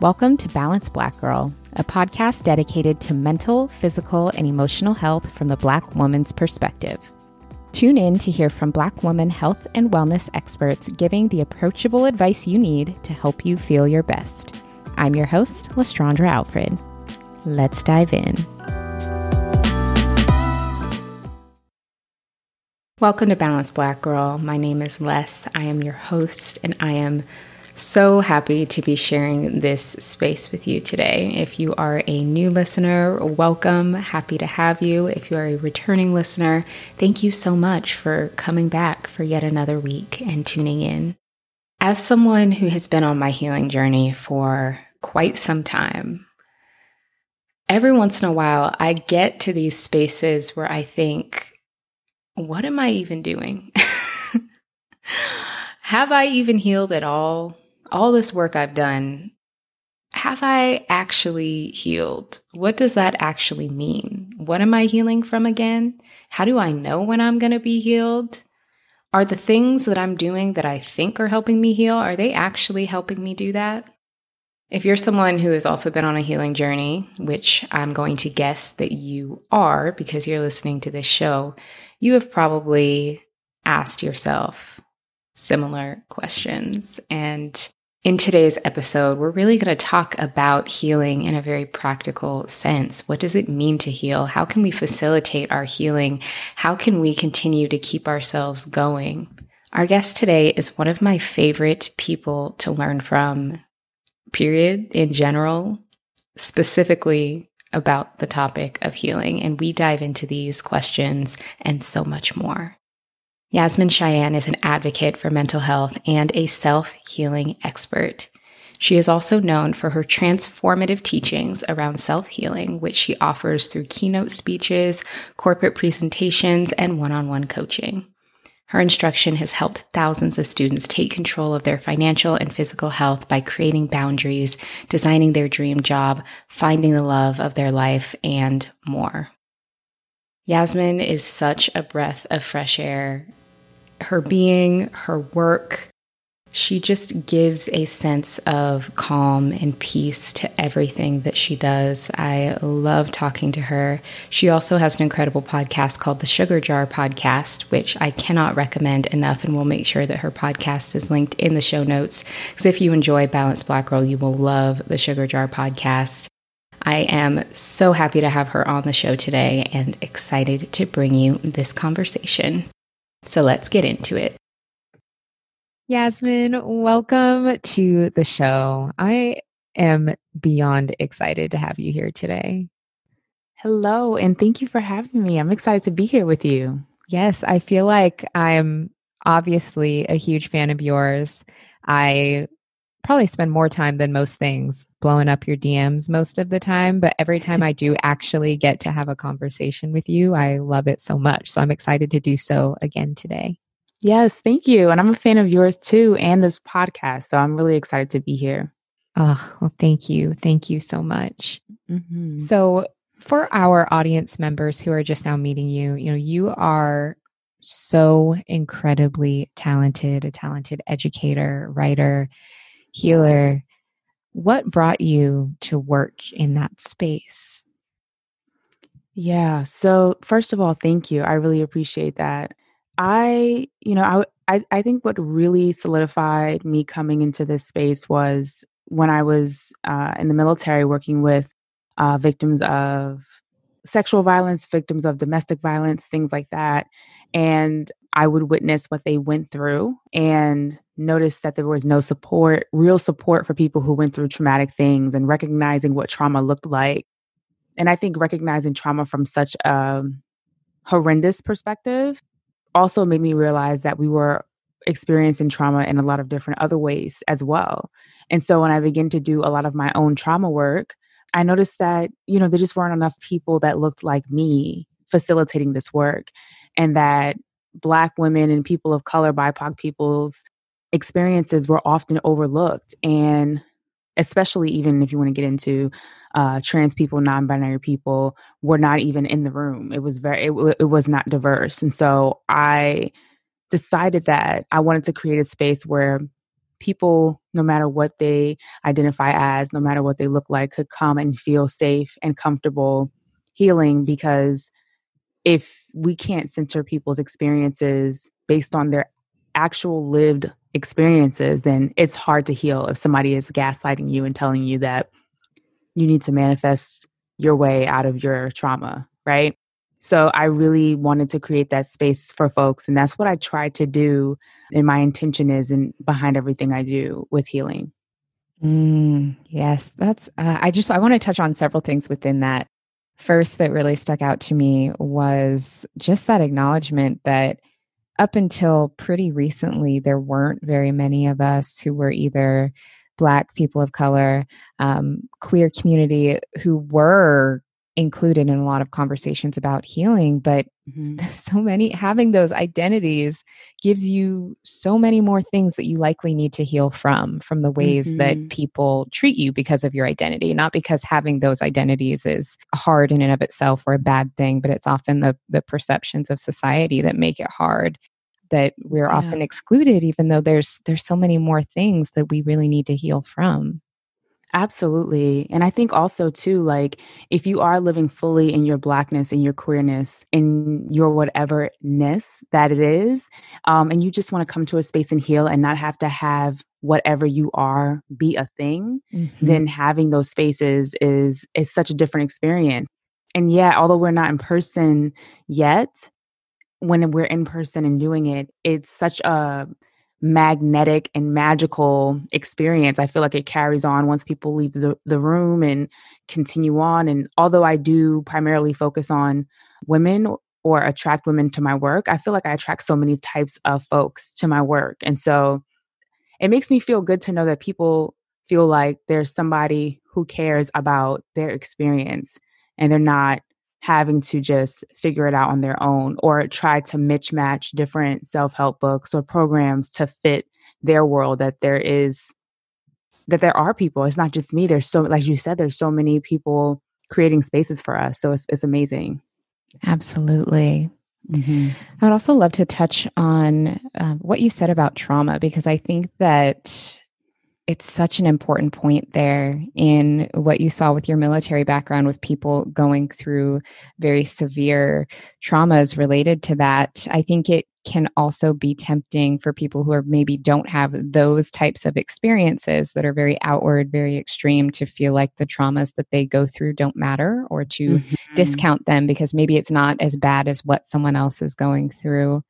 Welcome to Balanced Black Girl, a podcast dedicated to mental, physical, and emotional health from the Black woman's perspective. Tune in to hear from Black woman health and wellness experts giving the approachable advice you need to help you feel your best. I'm your host, Lestraundra Alfred. Let's dive in. Welcome to Balanced Black Girl. My name is Les. I am your host, and I am so happy to be sharing this space with you today. If you are a new listener, welcome. Happy to have you. If you are a returning listener, thank you so much for coming back for yet another week and tuning in. As someone who has been on my healing journey for quite some time, every once in a while I get to these spaces where I think, what am I even doing? Have I even healed at all? All this work I've done, have I actually healed? What does that actually mean? What am I healing from again? How do I know when I'm going to be healed? Are the things that I'm doing that I think are helping me heal, are they actually helping me do that? If you're someone who has also been on a healing journey, which I'm going to guess that you are because you're listening to this show, you have probably asked yourself similar questions. And in today's episode, we're really going to talk about healing in a very practical sense. What does it mean to heal? How can we facilitate our healing? How can we continue to keep ourselves going? Our guest today is one of my favorite people to learn from, period, in general, specifically about the topic of healing. And we dive into these questions and so much more. Yasmine Cheyenne is an advocate for mental health and a self healing expert. She is also known for her transformative teachings around self healing, which she offers through keynote speeches, corporate presentations, and one on one coaching. Her instruction has helped thousands of students take control of their financial and physical health by creating boundaries, designing their dream job, finding the love of their life, and more. Yasmine is such a breath of fresh air her being, her work, she just gives a sense of calm and peace to everything that she does. I love talking to her. She also has an incredible podcast called the Sugar Jar Podcast, which I cannot recommend enough, and we'll make sure that her podcast is linked in the show notes. Because if you enjoy Balanced Black Girl, you will love the Sugar Jar Podcast. I am so happy to have her on the show today and excited to bring you this conversation. So let's get into it. Yasmine, welcome to the show. I am beyond excited to have you here today. Hello, and thank you for having me. I'm excited to be here with you. Yes, I feel like I'm obviously a huge fan of yours. I probably spend more time than most things blowing up your DMs most of the time. But every time I do actually get to have a conversation with you, I love it so much. So I'm excited to do so again today. Yes, thank you. And I'm a fan of yours too and this podcast. So I'm really excited to be here. Oh, well, thank you. Thank you so much. Mm-hmm. So, for our audience members who are just now meeting you, you know, you are so incredibly talented, a talented educator, writer, healer, what brought you to work in that space? Yeah. So, first of all, thank you. I really appreciate that. I, you know, I, I, I think what really solidified me coming into this space was when I was uh, in the military working with uh, victims of sexual violence, victims of domestic violence, things like that. And I would witness what they went through and notice that there was no support, real support for people who went through traumatic things and recognizing what trauma looked like. And I think recognizing trauma from such a horrendous perspective also made me realize that we were experiencing trauma in a lot of different other ways as well. And so when I began to do a lot of my own trauma work, I noticed that, you know, there just weren't enough people that looked like me facilitating this work and that Black women and people of color, BIPOC people's experiences were often overlooked. And especially even if you want to get into uh, trans people, non binary people, were not even in the room. It was very, it, it was not diverse. And so I decided that I wanted to create a space where people, no matter what they identify as, no matter what they look like, could come and feel safe and comfortable healing because if we can't center people's experiences based on their actual lived experiences, then it's hard to heal if somebody is gaslighting you and telling you that you need to manifest your way out of your trauma, right? So I really wanted to create that space for folks. And that's what I try to do. And my intention is and behind everything I do with healing. Mm, yes, that's, uh, I just, I want to touch on several things within that. First, that really stuck out to me was just that acknowledgement that up until pretty recently, there weren't very many of us who were either Black people of color, um, queer community who were included in a lot of conversations about healing but mm-hmm. so many having those identities gives you so many more things that you likely need to heal from from the ways mm-hmm. that people treat you because of your identity not because having those identities is hard in and of itself or a bad thing but it's often the the perceptions of society that make it hard that we're yeah. often excluded even though there's there's so many more things that we really need to heal from Absolutely. And I think also, too, like if you are living fully in your blackness in your queerness, in your whatever ness that it is, um, and you just want to come to a space and heal and not have to have whatever you are be a thing, mm-hmm. then having those spaces is is such a different experience. And yeah, although we're not in person yet, when we're in person and doing it, it's such a magnetic and magical experience. I feel like it carries on once people leave the, the room and continue on. And although I do primarily focus on women or attract women to my work, I feel like I attract so many types of folks to my work. And so it makes me feel good to know that people feel like there's somebody who cares about their experience and they're not having to just figure it out on their own or try to mismatch different self-help books or programs to fit their world that there is that there are people. It's not just me. There's so like you said there's so many people creating spaces for us. So it's, it's amazing. Absolutely. Mm-hmm. i would also love to touch on uh, what you said about trauma because i think that it's such an important point there in what you saw with your military background with people going through very severe traumas related to that. I think it can also be tempting for people who are maybe don't have those types of experiences that are very outward, very extreme to feel like the traumas that they go through don't matter or to mm-hmm. discount them because maybe it's not as bad as what someone else is going through.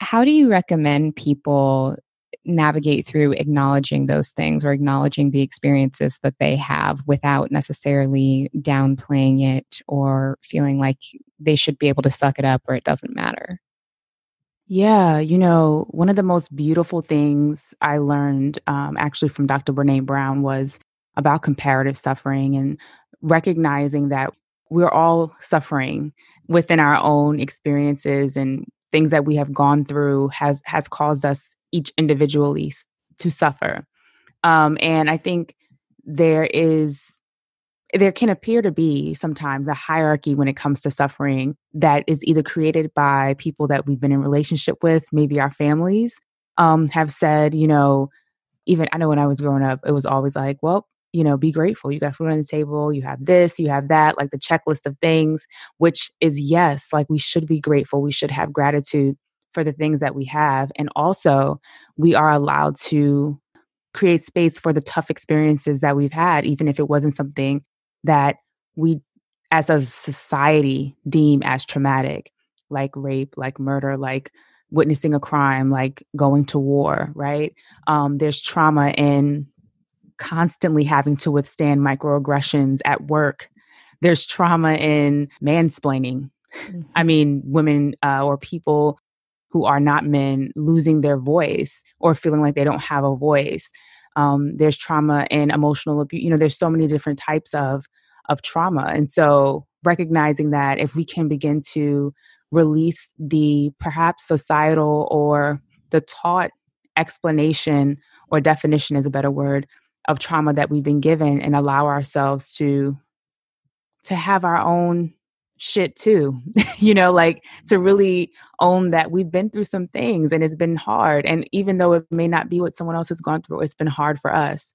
How do you recommend people navigate through acknowledging those things or acknowledging the experiences that they have without necessarily downplaying it or feeling like they should be able to suck it up or it doesn't matter. Yeah, you know, one of the most beautiful things I learned um, actually from Dr. Brene Brown was about comparative suffering and recognizing that we're all suffering within our own experiences and things that we have gone through has has caused us each individually to suffer. Um, and I think there is there can appear to be sometimes a hierarchy when it comes to suffering that is either created by people that we've been in relationship with, maybe our families um, have said, you know, even I know when I was growing up, it was always like, well, you know, be grateful. You got food on the table, you have this, you have that, like the checklist of things, which is yes, like we should be grateful. We should have gratitude for the things that we have. And also, we are allowed to create space for the tough experiences that we've had, even if it wasn't something that we, as a society, deem as traumatic, like rape, like murder, like witnessing a crime, like going to war, right? Um, there's trauma in constantly having to withstand microaggressions at work. There's trauma in mansplaining. Mm-hmm. I mean, women uh, or people who are not men losing their voice or feeling like they don't have a voice. Um, there's trauma and emotional abuse. You know, there's so many different types of of trauma, and so recognizing that if we can begin to release the perhaps societal or the taught explanation or definition is a better word of trauma that we've been given and allow ourselves to to have our own shit too. you know, like to really own that we've been through some things and it's been hard. And even though it may not be what someone else has gone through, it's been hard for us.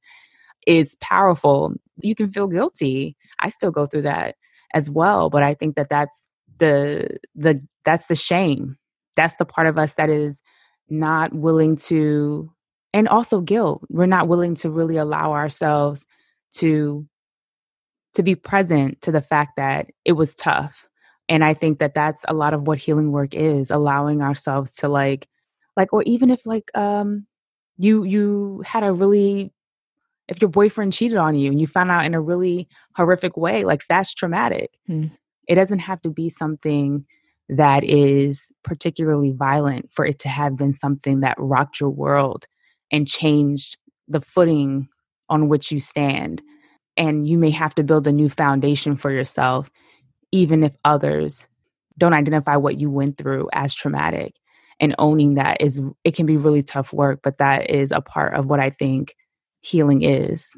It's powerful. You can feel guilty. I still go through that as well, but I think that that's the the that's the shame. That's the part of us that is not willing to and also guilt. We're not willing to really allow ourselves to to be present to the fact that it was tough. And i think that that's a lot of what healing work is allowing ourselves to like like or even if like um you you had a really if your boyfriend cheated on you and you found out in a really horrific way like that's traumatic. Mm. it doesn't have to be something that is particularly violent for it to have been something that rocked your world and changed the footing on which you stand and you may have to build a new foundation for yourself even if others don't identify what you went through as traumatic and owning that is it can be really tough work but that is a part of what i think healing is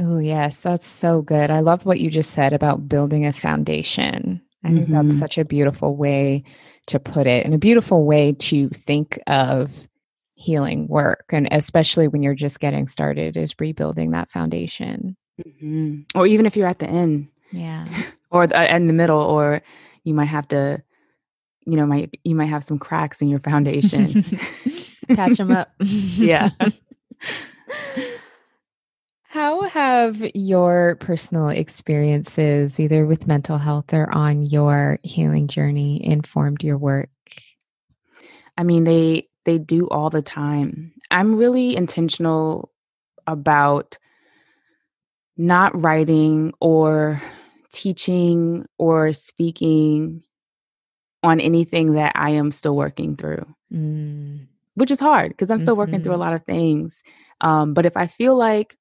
oh yes that's so good i love what you just said about building a foundation i mm-hmm. think that's mm-hmm. such a beautiful way to put it and a beautiful way to think of healing work and especially when you're just getting started is rebuilding that foundation mm-hmm. or even if you're at the end. Yeah. Or the, uh, in the middle or you might have to you know might you might have some cracks in your foundation. Patch them up. Yeah. How have your personal experiences either with mental health or on your healing journey informed your work? I mean they they do all the time. I'm really intentional about not writing or teaching or speaking on anything that I am still working through, mm. which is hard because I'm still mm-hmm. working through a mm-hmm. lot of things. Um, but if I feel like,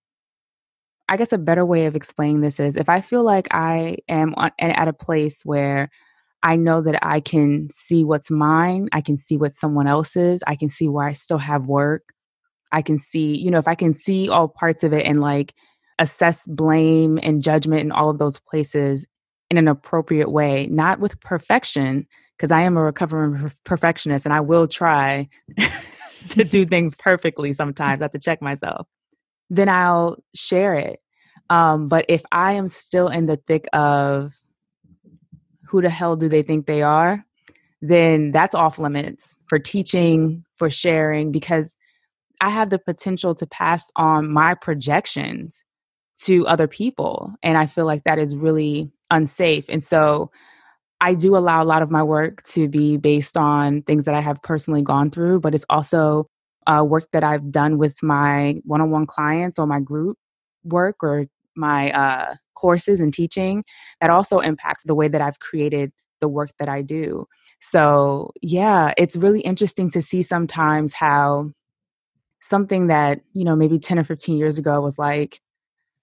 I guess a better way of explaining this is if I feel like I am on, at a place where I know that I can see what's mine, I can see what someone else's, I can see where I still have work. I can see, you know, if I can see all parts of it and like assess blame and judgment in all of those places in an appropriate way, not with perfection, because I am a recovering perfectionist and I will try to do things perfectly sometimes. I have to check myself. Then I'll share it. Um, but if I am still in the thick of who the hell do they think they are, then that's off limits for teaching, for sharing, because I have the potential to pass on my projections to other people. And I feel like that is really unsafe. And so I do allow a lot of my work to be based on things that I have personally gone through, but it's also uh, work that I've done with my one on one clients or my group work or my uh, courses and teaching that also impacts the way that I've created the work that I do. So, yeah, it's really interesting to see sometimes how something that, you know, maybe 10 or 15 years ago was like,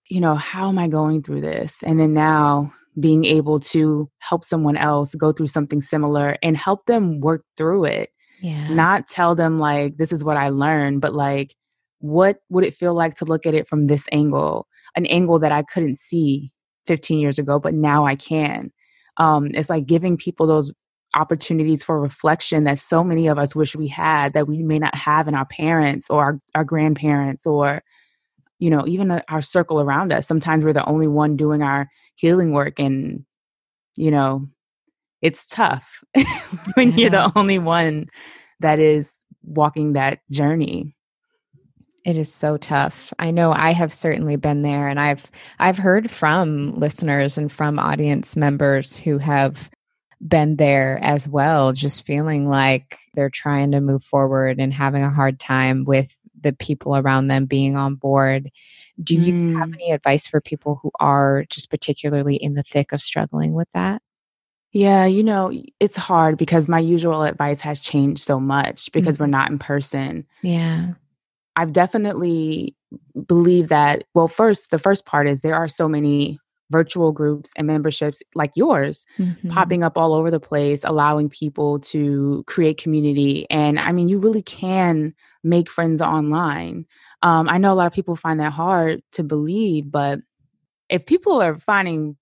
you know, how am I going through this? And then now being able to help someone else go through something similar and help them work through it. Yeah. Not tell them like this is what I learned, but like what would it feel like to look at it from this angle, an angle that I couldn't see 15 years ago, but now I can. Um, it's like giving people those opportunities for reflection that so many of us wish we had that we may not have in our parents or our, our grandparents or you know even our circle around us sometimes we're the only one doing our healing work and you know it's tough when yeah. you're the only one that is walking that journey it is so tough. I know I have certainly been there and I've I've heard from listeners and from audience members who have been there as well just feeling like they're trying to move forward and having a hard time with the people around them being on board. Do you mm. have any advice for people who are just particularly in the thick of struggling with that? Yeah, you know, it's hard because my usual advice has changed so much because mm-hmm. we're not in person. Yeah. I've definitely believe that well first the first part is there are so many virtual groups and memberships like yours mm-hmm. popping up all over the place allowing people to create community and i mean you really can make friends online. Um, I know a lot of people find that hard to believe, but if people are finding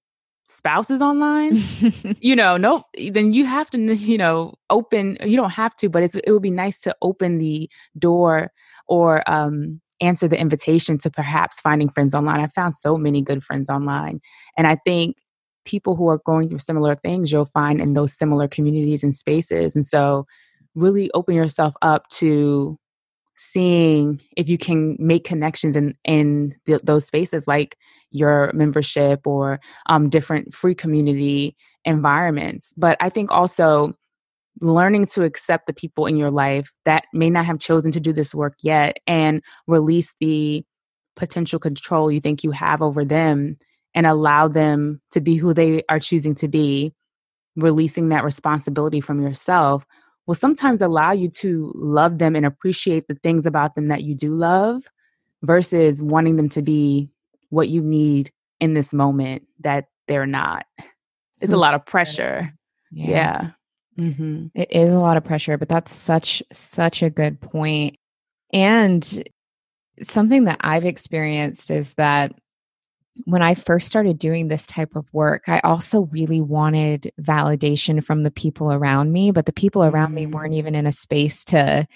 spouses online, you know, nope, then you have to, you know, open, you don't have to, but it would be nice to open the door or um, answer the invitation to perhaps finding friends online. I found so many good friends online. And I think people who are going through similar things you'll find in those similar communities and spaces. And so really open yourself up to seeing if you can make connections in in th- those spaces like your membership or um, different free community environments but i think also learning to accept the people in your life that may not have chosen to do this work yet and release the potential control you think you have over them and allow them to be who they are choosing to be releasing that responsibility from yourself will sometimes allow you to love them and appreciate the things about them that you do love versus wanting them to be what you need in this moment that they're not. It's a mm. lot of pressure. Yeah. yeah. Mm-hmm. It is a lot of pressure, but that's such, such a good point. And something that I've experienced is that when I first started doing this type of work, I also really wanted validation from the people around me, but the people around me weren't even in a space to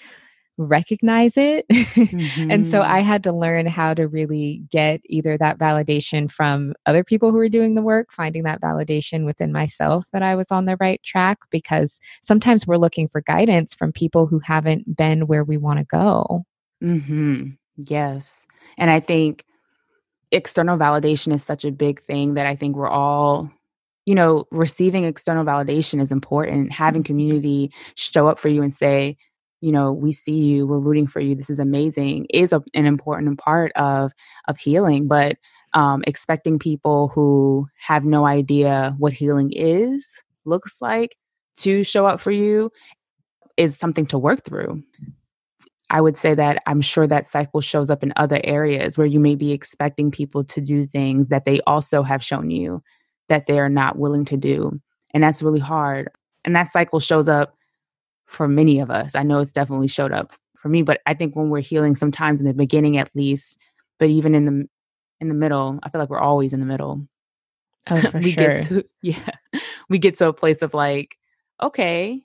recognize it. Mm-hmm. and so I mm-hmm. had to learn how to really get either that validation from other people who were doing the work, finding that validation within myself that I was on the right track, because sometimes we're looking for guidance from people who haven't been where we want to go. Mm-hmm. Yes. And I think external validation is such a big thing that I think we're all you know, receiving external validation is important. Having community show up for you and say, you know, we see you, we're rooting for you, this is amazing, is a, an important part of of healing. But um, expecting people who have no idea what healing is, looks like, to show up for you is something to work through. I would say that I'm sure that cycle shows up in other areas where you may be expecting people to do things that they also have shown you that they're not willing to do. And that's really hard. And that cycle shows up for many of us. I know it's definitely showed up for me, but I think when we're healing sometimes in the beginning at least, but even in the in the middle, I feel like we're always in the middle. Oh, for we sure. get to yeah. We get to a place of like, okay,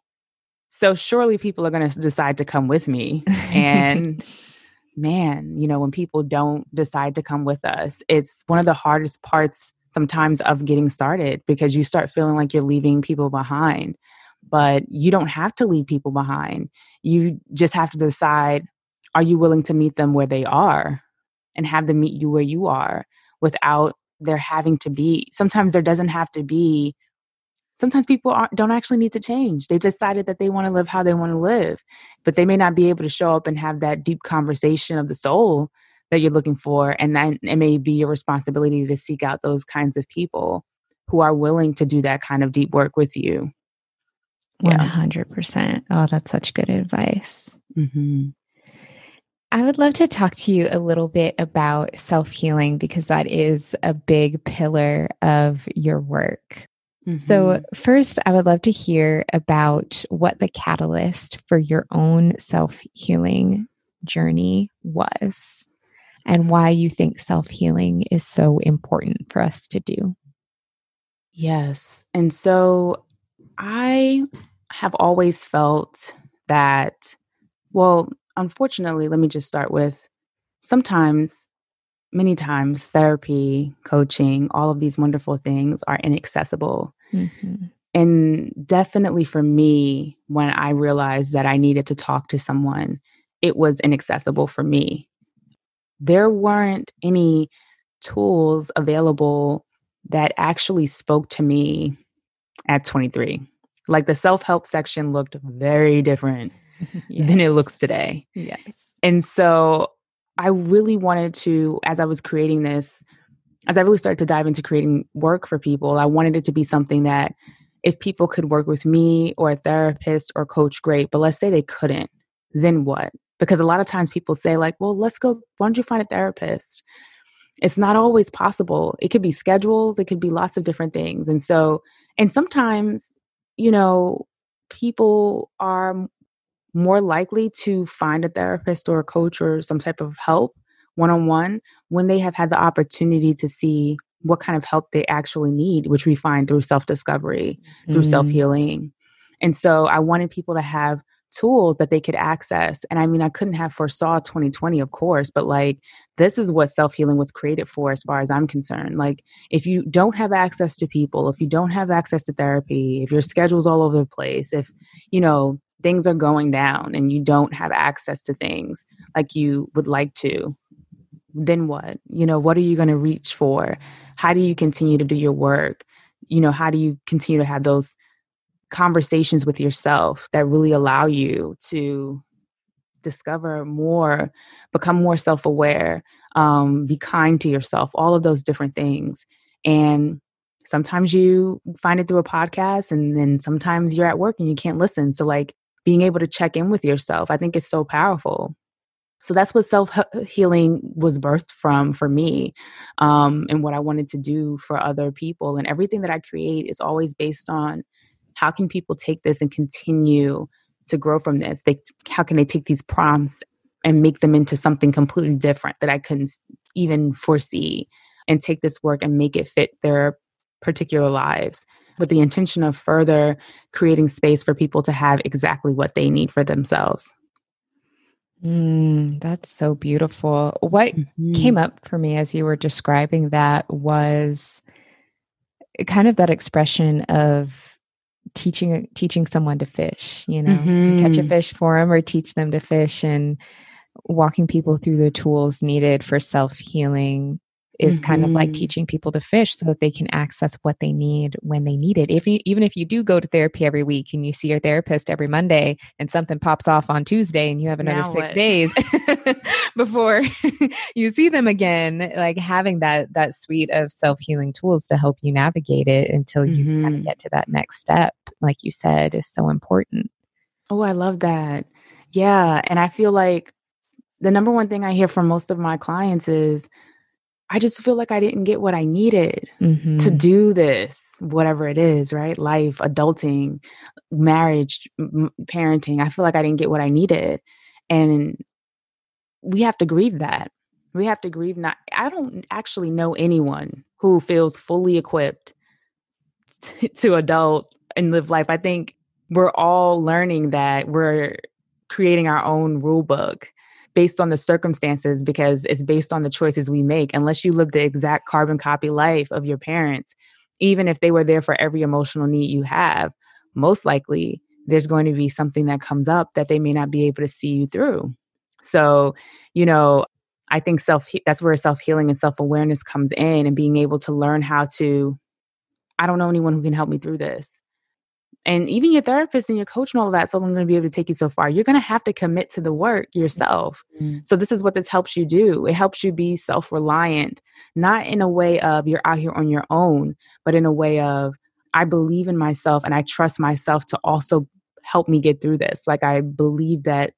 so surely people are going to decide to come with me. And man, you know, when people don't decide to come with us, it's one of the hardest parts sometimes of getting started because you start feeling like you're leaving people behind. But you don't have to leave people behind. You just have to decide are you willing to meet them where they are and have them meet you where you are without there having to be sometimes there doesn't have to be sometimes people don't actually need to change. They've decided that they want to live how they want to live, but they may not be able to show up and have that deep conversation of the soul that you're looking for. And then it may be your responsibility to seek out those kinds of people who are willing to do that kind of deep work with you. Yeah. 100%. Oh, that's such good advice. Mm-hmm. I would love to talk to you a little bit about self healing because that is a big pillar of your work. Mm-hmm. So, first, I would love to hear about what the catalyst for your own self healing journey was and why you think self healing is so important for us to do. Yes. And so, I have always felt that, well, unfortunately, let me just start with sometimes many times therapy, coaching, all of these wonderful things are inaccessible. Mm-hmm. And definitely for me, when I realized that I needed to talk to someone, it was inaccessible for me. There weren't any tools available that actually spoke to me at 23. Like the self help section looked very different yes. than it looks today. Yes. And so I really wanted to, as I was creating this, as I really started to dive into creating work for people, I wanted it to be something that if people could work with me or a therapist or coach, great. But let's say they couldn't, then what? Because a lot of times people say, like, well, let's go, why don't you find a therapist? It's not always possible. It could be schedules, it could be lots of different things. And so, and sometimes, you know, people are more likely to find a therapist or a coach or some type of help one on one when they have had the opportunity to see what kind of help they actually need, which we find through self discovery, through mm. self healing. And so I wanted people to have tools that they could access. And I mean, I couldn't have foresaw 2020, of course, but like this is what self healing was created for, as far as I'm concerned. Like, if you don't have access to people, if you don't have access to therapy, if your schedule's all over the place, if, you know, things are going down and you don't have access to things like you would like to, then what? You know, what are you going to reach for? How do you continue to do your work? You know, how do you continue to have those conversations with yourself that really allow you to discover more, become more self aware, um, be kind to yourself, all of those different things. And sometimes you find it through a podcast, and then sometimes you're at work and you can't listen. So, like, being able to check in with yourself, I think is so powerful. So that's what self healing was birthed from for me, um, and what I wanted to do for other people. And everything that I create is always based on how can people take this and continue to grow from this? They, how can they take these prompts and make them into something completely different that I couldn't even foresee, and take this work and make it fit their particular lives with the intention of further creating space for people to have exactly what they need for themselves. Mm, that's so beautiful. What mm-hmm. came up for me as you were describing that was kind of that expression of teaching teaching someone to fish you know mm-hmm. catch a fish for them or teach them to fish and walking people through the tools needed for self-healing is mm-hmm. kind of like mm-hmm. teaching people to fish so that they can access what they need when they need it. If you even if you do go to therapy every week and you see your therapist every Monday and something pops off on Tuesday and you have another now 6 what? days before you see them again, like having that that suite of self-healing tools to help you navigate it until you mm-hmm. kind of get to that next step, like you said, is so important. Oh, I love that. Yeah, and I feel like the number one thing I hear from most of my clients is I just feel like I didn't get what I needed mm-hmm. to do this, whatever it is, right? Life, adulting, marriage, m- parenting. I feel like I didn't get what I needed. And we have to grieve that. We have to grieve not I don't actually know anyone who feels fully equipped t- to adult and live life. I think we're all learning that we're creating our own rule book based on the circumstances because it's based on the choices we make. Unless you live the exact carbon copy life of your parents, even if they were there for every emotional need you have, most likely there's going to be something that comes up that they may not be able to see you through. So, you know, I think self that's where self healing and self awareness comes in and being able to learn how to I don't know anyone who can help me through this and even your therapist and your coach and all of that's only going to be able to take you so far. You're going to have to commit to the work yourself. Mm-hmm. So this is what this helps you do. It helps you be self-reliant, not in a way of you're out here on your own, but in a way of I believe in myself and I trust myself to also help me get through this. Like I believe that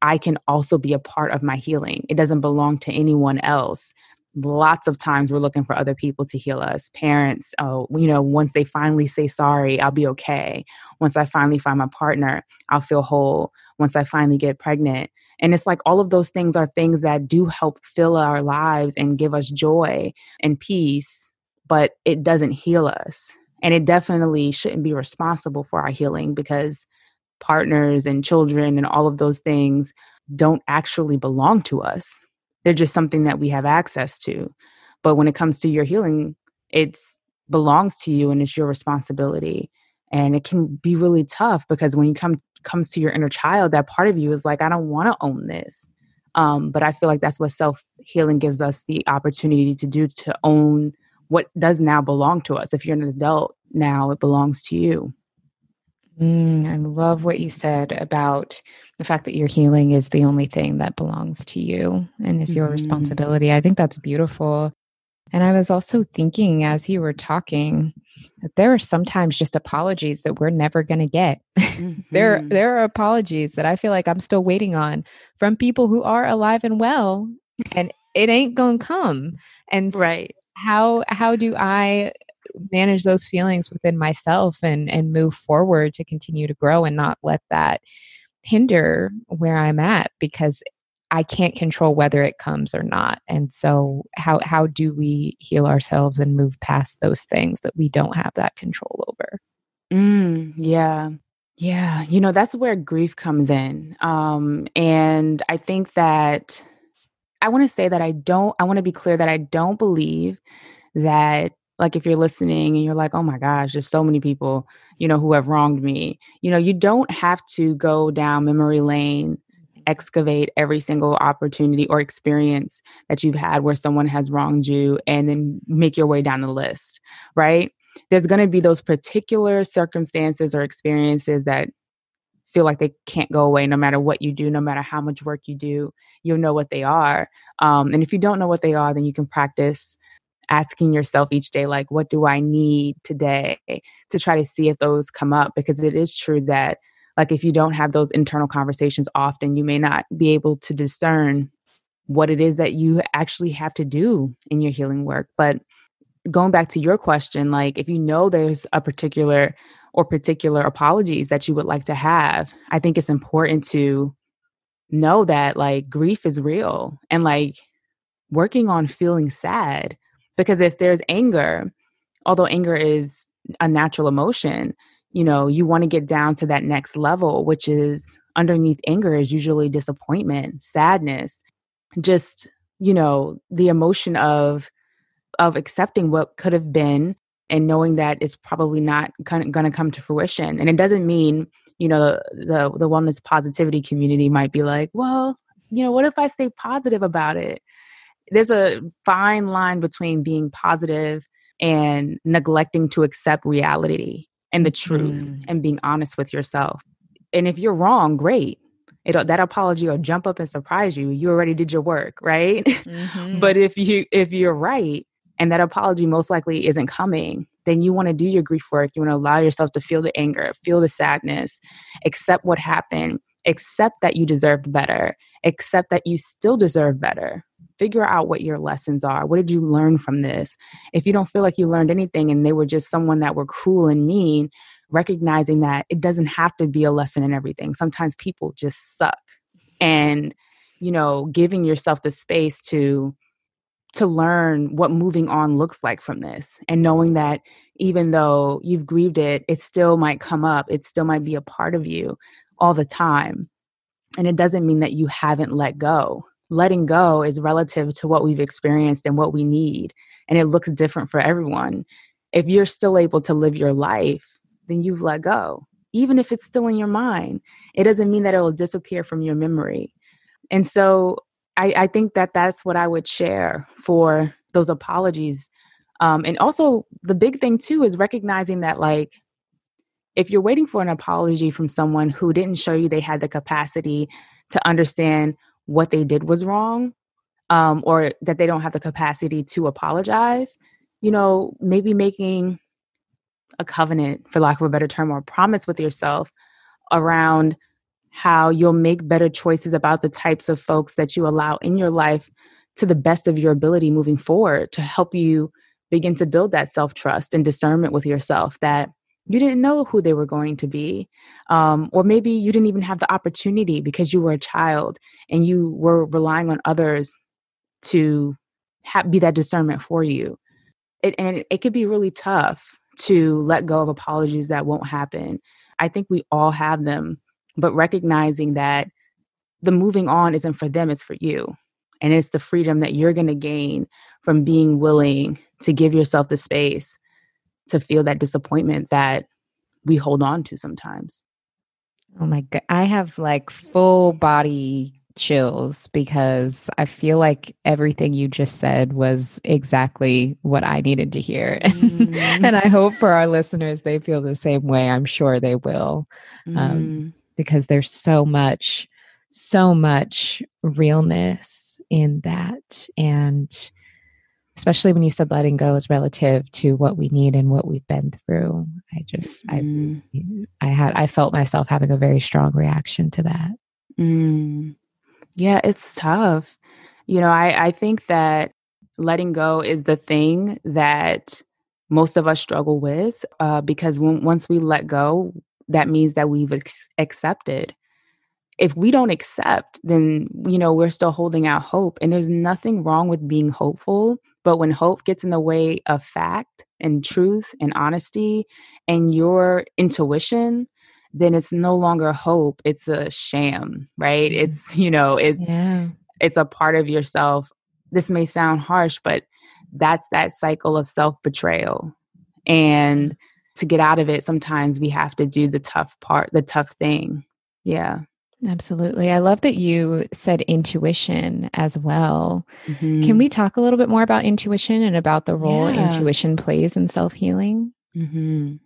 I can also be a part of my healing. It doesn't belong to anyone else lots of times we're looking for other people to heal us. Parents oh you know once they finally say sorry i'll be okay. Once i finally find my partner i'll feel whole. Once i finally get pregnant. And it's like all of those things are things that do help fill our lives and give us joy and peace but it doesn't heal us. And it definitely shouldn't be responsible for our healing because partners and children and all of those things don't actually belong to us they're just something that we have access to. But when it comes to your healing, it belongs to you and it's your responsibility. And it can be really tough because when you come comes to your inner child, that part of you is like, I don't want to own this. Um, but I feel like that's what self healing gives us the opportunity to do to own what does now belong to us. If you're an adult now, it belongs to you. Mm, I love what you said about the fact that your healing is the only thing that belongs to you and is mm-hmm. your responsibility. I think that's beautiful. And I was also thinking as you were talking that there are sometimes just apologies that we're never going to get. Mm-hmm. there there are apologies that I feel like I'm still waiting on from people who are alive and well and it ain't going to come. And right. how how do I manage those feelings within myself and and move forward to continue to grow and not let that hinder where I'm at because I can't control whether it comes or not. And so how how do we heal ourselves and move past those things that we don't have that control over? Mm, yeah. Yeah, you know, that's where grief comes in. Um and I think that I want to say that I don't I want to be clear that I don't believe that like if you're listening and you're like, "Oh my gosh, there's so many people, you know, who have wronged me." You know, you don't have to go down memory lane excavate every single opportunity or experience that you've had where someone has wronged you and then make your way down the list, right? There's going to be those particular circumstances or experiences that feel like they can't go away no matter what you do, no matter how much work you do. You'll know what they are. Um, and if you don't know what they are, then you can practice asking yourself each day, like, what do I need today to try to see if those come up? Because it is true that like if you don't have those internal conversations often you may not be able to discern what it is that you actually have to do in your healing work but going back to your question like if you know there's a particular or particular apologies that you would like to have i think it's important to know that like grief is real and like working on feeling sad because if there's anger although anger is a natural emotion you know, you want to get down to that next level, which is underneath anger is usually disappointment, sadness, just, you know, the emotion of of accepting what could have been and knowing that it's probably not going to come to fruition. And it doesn't mean, you know, the the wellness positivity community might be like, well, you know, what if I stay positive about it? There's a fine line between being positive and neglecting to accept reality and the truth mm. and being honest with yourself. And if you're wrong, great. It, that apology will jump up and surprise you. You already did your work, right? Mm-hmm. but if you if you're right and that apology most likely isn't coming, then you want to do your grief work. You want to allow yourself to feel the anger, feel the sadness, accept what happened, accept that you deserved better, accept that you still deserve better. Figure out what your lessons are. What did you learn from this? If you don't feel like you learned anything and they were just someone that were cruel and mean, recognizing that it doesn't have to be a lesson in everything. Sometimes people just suck. And, you know, giving yourself the space to to learn what moving on looks like from this and knowing that even though you've grieved it, it still might come up, it still might be a part of you all the time. And it doesn't mean that you haven't let go. Letting go is relative to what we've experienced and what we need. And it looks different for everyone. If you're still able to live your life, then you've let go. Even if it's still in your mind, it doesn't mean that it will disappear from your memory. And so I, I think that that's what I would share for those apologies. Um, and also, the big thing too is recognizing that, like, if you're waiting for an apology from someone who didn't show you they had the capacity to understand what they did was wrong um, or that they don't have the capacity to apologize you know maybe making a covenant for lack of a better term or promise with yourself around how you'll make better choices about the types of folks that you allow in your life to the best of your ability moving forward to help you begin to build that self trust and discernment with yourself that you didn't know who they were going to be. Um, or maybe you didn't even have the opportunity because you were a child and you were relying on others to ha- be that discernment for you. It, and it, it could be really tough to let go of apologies that won't happen. I think we all have them, but recognizing that the moving on isn't for them, it's for you. And it's the freedom that you're going to gain from being willing to give yourself the space to feel that disappointment that we hold on to sometimes. Oh my god, I have like full body chills because I feel like everything you just said was exactly what I needed to hear. Mm. and I hope for our listeners they feel the same way. I'm sure they will. Um, mm. Um, because there's so much so much realness in that and especially when you said letting go is relative to what we need and what we've been through i just mm. i i had i felt myself having a very strong reaction to that mm. yeah it's tough you know i i think that letting go is the thing that most of us struggle with uh, because when, once we let go that means that we've ex- accepted if we don't accept, then, you know, we're still holding out hope. And there's nothing wrong with being hopeful. But when hope gets in the way of fact and truth and honesty and your intuition, then it's no longer hope. It's a sham, right? Mm-hmm. It's, you know, it's, yeah. it's a part of yourself. This may sound harsh, but that's that cycle of self betrayal. And to get out of it, sometimes we have to do the tough part, the tough thing. Yeah. Absolutely. I love that you said intuition as well. Mm-hmm. Can we talk a little bit more about intuition and about the role yeah. intuition plays in self healing? Mm-hmm.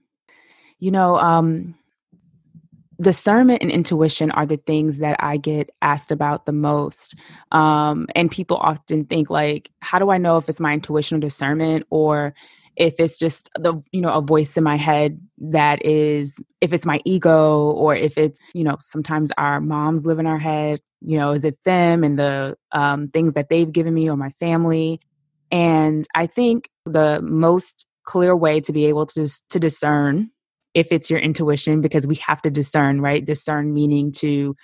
You know, um, discernment and intuition are the things that I get asked about the most. Um, and people often think like, how do I know if it's my intuition or discernment or if it's just the you know a voice in my head that is if it's my ego or if it's you know sometimes our moms live in our head you know is it them and the um, things that they've given me or my family and i think the most clear way to be able to to discern if it's your intuition because we have to discern, right? Discern meaning to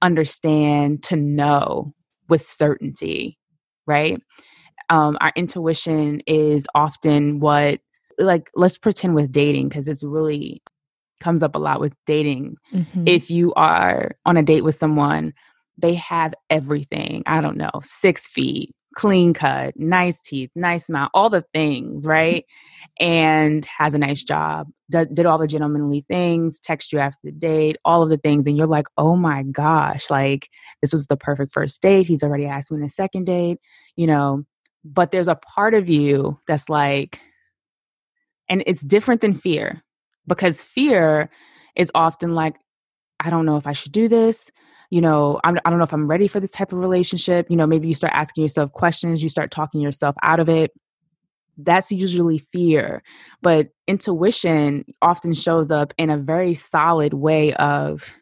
understand, to know with certainty, right? Um, our intuition is often what, like, let's pretend with dating because it's really comes up a lot with dating. Mm-hmm. If you are on a date with someone, they have everything. I don't know, six feet, clean cut, nice teeth, nice smile, all the things, right? and has a nice job, did, did all the gentlemanly things, text you after the date, all of the things. And you're like, oh my gosh, like this was the perfect first date. He's already asked me in the second date, you know. But there's a part of you that's like, and it's different than fear because fear is often like, I don't know if I should do this you know I'm, i don't know if i'm ready for this type of relationship you know maybe you start asking yourself questions you start talking yourself out of it. That's usually fear but intuition often shows up in a very solid way of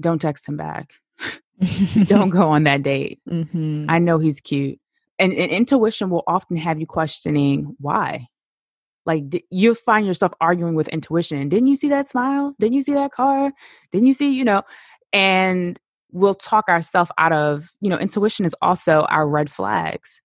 don't text him back. Don't go on that date. Mm-hmm. i know he's cute and, and intuition will often have you questioning why. Like you find yourself arguing with intuition didn't you see that smile? Didn't you see that car? Didn't you see you know and we'll talk ourselves out of you know intuition is also our red flags.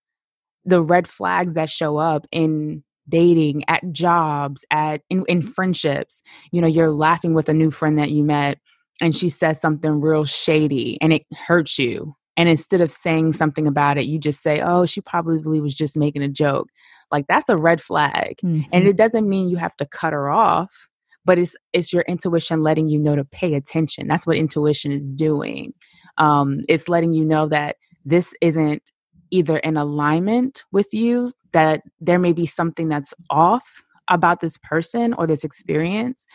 The red flags that show up in dating at jobs at in, in friendships. You know you're laughing with a new friend that you met and she says something real shady and it hurts you and instead of saying something about it you just say oh she probably was just making a joke. Like that's a red flag mm-hmm. and it doesn't mean you have to cut her off but it's it's your intuition letting you know to pay attention. That's what intuition is doing. Um, it's letting you know that this isn't either in alignment with you that there may be something that's off about this person or this experience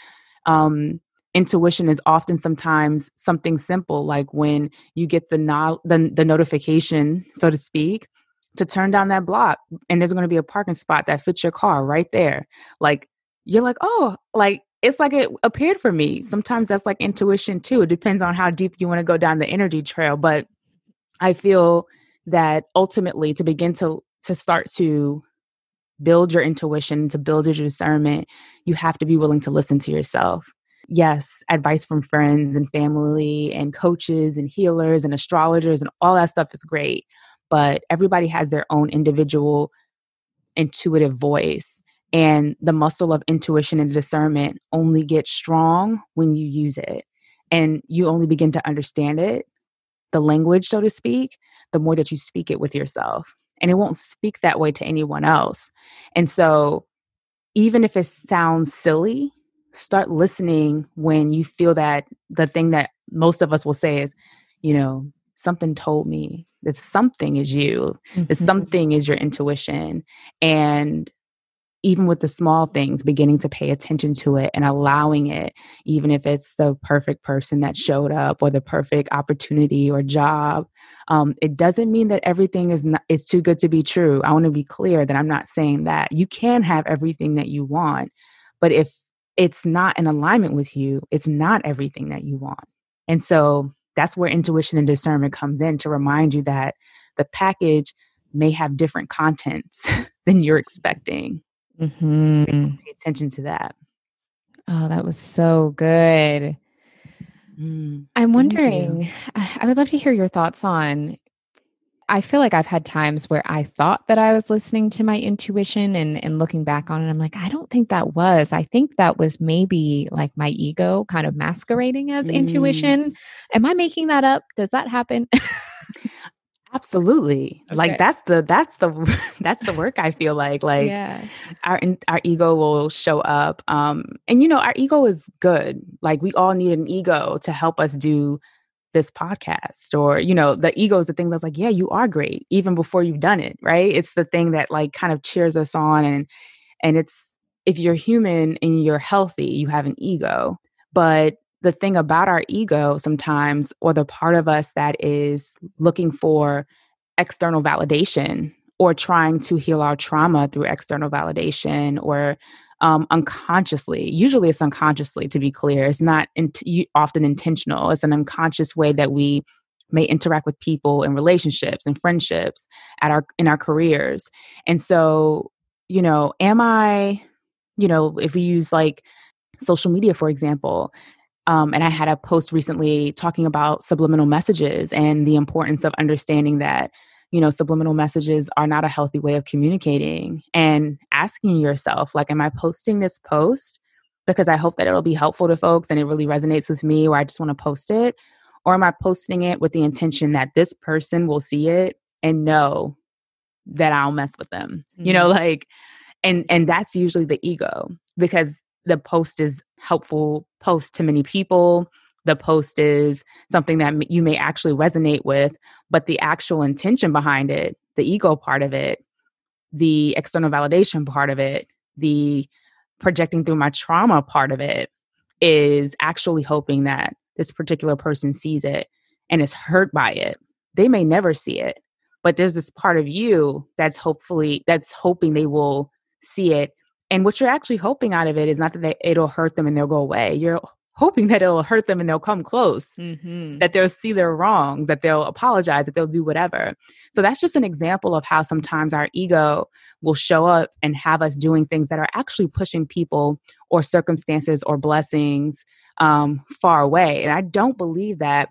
um, intuition is often sometimes something simple like when you get the, no- the the notification so to speak to turn down that block and there's going to be a parking spot that fits your car right there like you're like oh like it's like it appeared for me. Sometimes that's like intuition too. It depends on how deep you want to go down the energy trail. But I feel that ultimately to begin to to start to build your intuition, to build your discernment, you have to be willing to listen to yourself. Yes, advice from friends and family and coaches and healers and astrologers and all that stuff is great. But everybody has their own individual intuitive voice. And the muscle of intuition and discernment only gets strong when you use it. And you only begin to understand it, the language, so to speak, the more that you speak it with yourself. And it won't speak that way to anyone else. And so, even if it sounds silly, start listening when you feel that the thing that most of us will say is, you know, something told me that something is you, mm-hmm. that something is your intuition. And even with the small things, beginning to pay attention to it and allowing it, even if it's the perfect person that showed up or the perfect opportunity or job. Um, it doesn't mean that everything is not, is too good to be true. I want to be clear that I'm not saying that you can have everything that you want, but if it's not in alignment with you, it's not everything that you want. And so that's where intuition and discernment comes in to remind you that the package may have different contents than you're expecting. Mm-hmm. Pay attention to that. Oh, that was so good. Mm, I'm wondering, I would love to hear your thoughts on I feel like I've had times where I thought that I was listening to my intuition and, and looking back on it, I'm like, I don't think that was. I think that was maybe like my ego kind of masquerading as mm. intuition. Am I making that up? Does that happen? Absolutely. Okay. Like that's the that's the that's the work I feel like like yeah. our our ego will show up um and you know our ego is good. Like we all need an ego to help us do this podcast or you know the ego is the thing that's like yeah you are great even before you've done it right? It's the thing that like kind of cheers us on and and it's if you're human and you're healthy you have an ego. But the thing about our ego sometimes or the part of us that is looking for external validation or trying to heal our trauma through external validation or um, unconsciously. Usually it's unconsciously, to be clear. It's not in- often intentional. It's an unconscious way that we may interact with people in relationships and friendships at our in our careers. And so, you know, am I, you know, if we use like social media, for example, um, and I had a post recently talking about subliminal messages and the importance of understanding that you know, subliminal messages are not a healthy way of communicating and asking yourself, like, am I posting this post because I hope that it'll be helpful to folks and it really resonates with me or I just want to post it? Or am I posting it with the intention that this person will see it and know that I'll mess with them? Mm-hmm. You know, mm-hmm. like, and and that's usually the ego because the post is helpful post to many people the post is something that you may actually resonate with, but the actual intention behind it, the ego part of it, the external validation part of it, the projecting through my trauma part of it is actually hoping that this particular person sees it and is hurt by it. They may never see it, but there's this part of you that's hopefully that's hoping they will see it and what you're actually hoping out of it is not that they, it'll hurt them and they'll go away. You're hoping that it'll hurt them and they'll come close, mm-hmm. that they'll see their wrongs, that they'll apologize, that they'll do whatever. So that's just an example of how sometimes our ego will show up and have us doing things that are actually pushing people or circumstances or blessings um, far away. And I don't believe that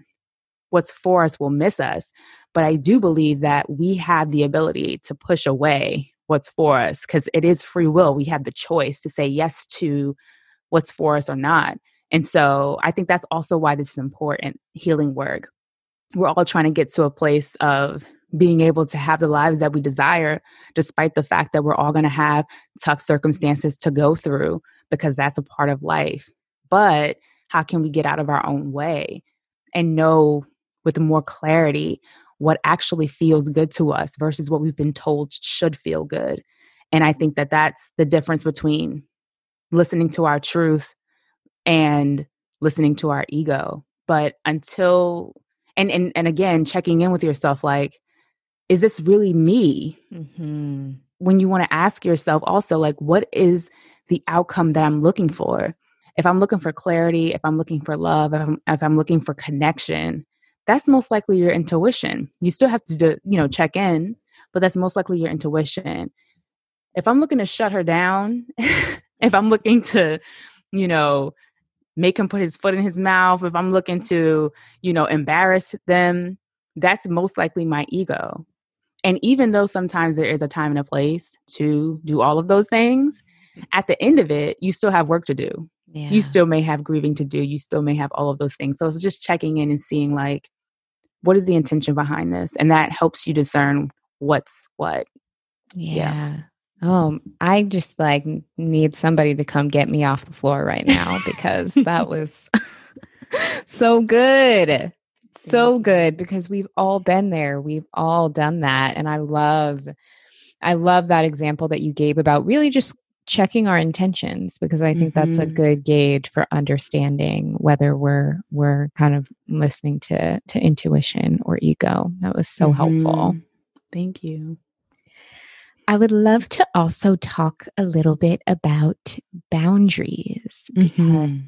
what's for us will miss us, but I do believe that we have the ability to push away what's for us because it is free will. We have the choice to say yes to what's for us or not. And so I think that's also why this is important healing work. We're all trying to get to a place of being able to have the lives that we desire, despite the fact that we're all going to have tough circumstances to go through, because that's a part of life. But how can we get out of our own way and know with more clarity what actually feels good to us versus what we've been told should feel good? And I think that that's the difference between listening to our truth and listening to our ego. But until and and and again, checking in with yourself, like, is this really me? Mm-hmm. When you want to ask yourself also, like, what is the outcome that I'm looking for? If I'm looking for clarity, if I'm looking for love, if I'm, if I'm looking for connection, that's most likely your intuition. You still have to, do, you know, check in, but that's most likely your intuition. If I'm looking to shut her down, if I'm looking to, you know, make him put his foot in his mouth, if I'm looking to, you know, embarrass them, that's most likely my ego. And even though sometimes there is a time and a place to do all of those things, at the end of it, you still have work to do. Yeah. You still may have grieving to do. You still may have all of those things. So it's just checking in and seeing, like, what is the intention behind this? And that helps you discern what's what. Yeah. yeah. Oh, I just like need somebody to come get me off the floor right now because that was so good. So good because we've all been there. We've all done that and I love I love that example that you gave about really just checking our intentions because I think mm-hmm. that's a mm-hmm. good gauge for understanding whether we're we're kind of listening to to intuition or ego. That was so mm-hmm. helpful. Thank you. I would love to also talk a little bit about boundaries because mm-hmm.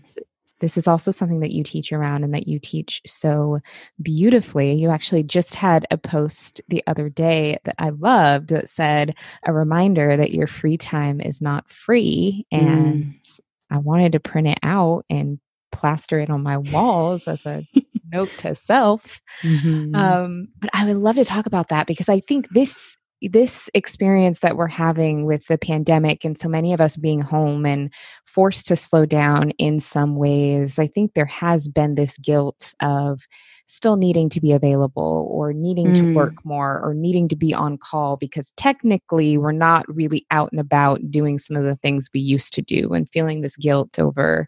this is also something that you teach around and that you teach so beautifully. You actually just had a post the other day that I loved that said a reminder that your free time is not free. And mm. I wanted to print it out and plaster it on my walls as a note to self. Mm-hmm. Um, but I would love to talk about that because I think this this experience that we're having with the pandemic and so many of us being home and forced to slow down in some ways, I think there has been this guilt of still needing to be available or needing mm. to work more or needing to be on call because technically we're not really out and about doing some of the things we used to do and feeling this guilt over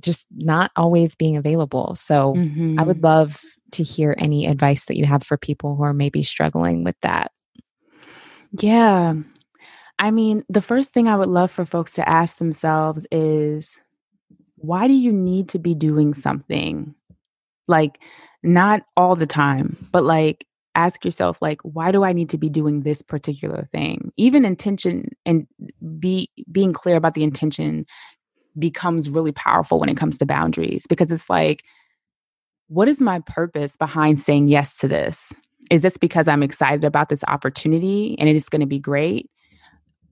just not always being available. So mm-hmm. I would mm-hmm. love to hear any advice that you have for people who are maybe struggling with that. Yeah. I mean, the first thing I would love for folks to ask themselves is why do you need to be doing something? Like, not all the time, but like, ask yourself like why do i need to be doing this particular thing even intention and be being clear about the intention becomes really powerful when it comes to boundaries because it's like what is my purpose behind saying yes to this is this because I'm excited about this opportunity and it is going to be great?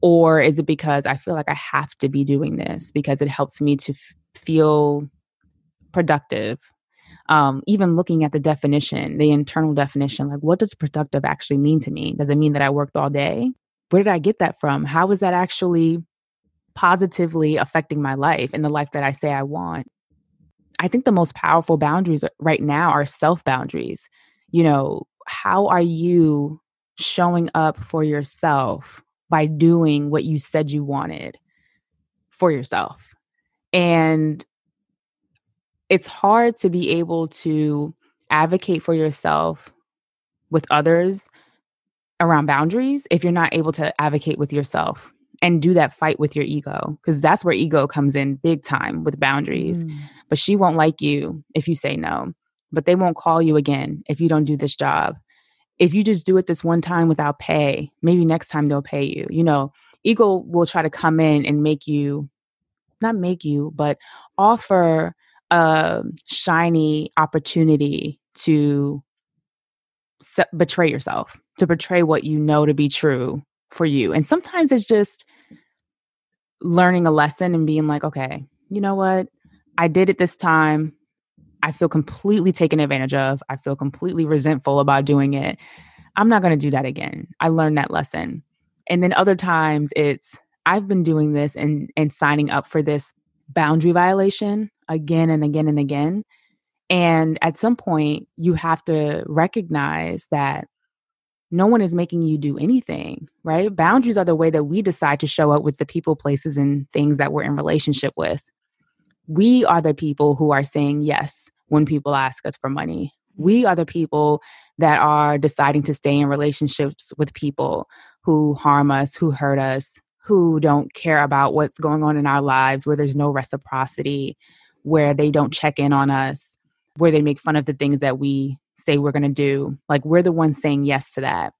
Or is it because I feel like I have to be doing this because it helps me to f- feel productive? Um, even looking at the definition, the internal definition, like what does productive actually mean to me? Does it mean that I worked all day? Where did I get that from? How is that actually positively affecting my life and the life that I say I want? I think the most powerful boundaries right now are self boundaries. You know, how are you showing up for yourself by doing what you said you wanted for yourself? And it's hard to be able to advocate for yourself with others around boundaries if you're not able to advocate with yourself and do that fight with your ego because that's where ego comes in big time with boundaries mm. but she won't like you if you say no but they won't call you again if you don't do this job. If you just do it this one time without pay, maybe next time they'll pay you. You know, ego will try to come in and make you, not make you, but offer a shiny opportunity to se- betray yourself, to betray what you know to be true for you. And sometimes it's just learning a lesson and being like, okay, you know what? I did it this time. I feel completely taken advantage of. I feel completely resentful about doing it. I'm not going to do that again. I learned that lesson. And then other times it's I've been doing this and and signing up for this boundary violation again and again and again. And at some point you have to recognize that no one is making you do anything, right? Boundaries are the way that we decide to show up with the people, places, and things that we're in relationship with we are the people who are saying yes when people ask us for money. We are the people that are deciding to stay in relationships with people who harm us, who hurt us, who don't care about what's going on in our lives, where there's no reciprocity, where they don't check in on us, where they make fun of the things that we say we're going to do. Like we're the ones saying yes to that.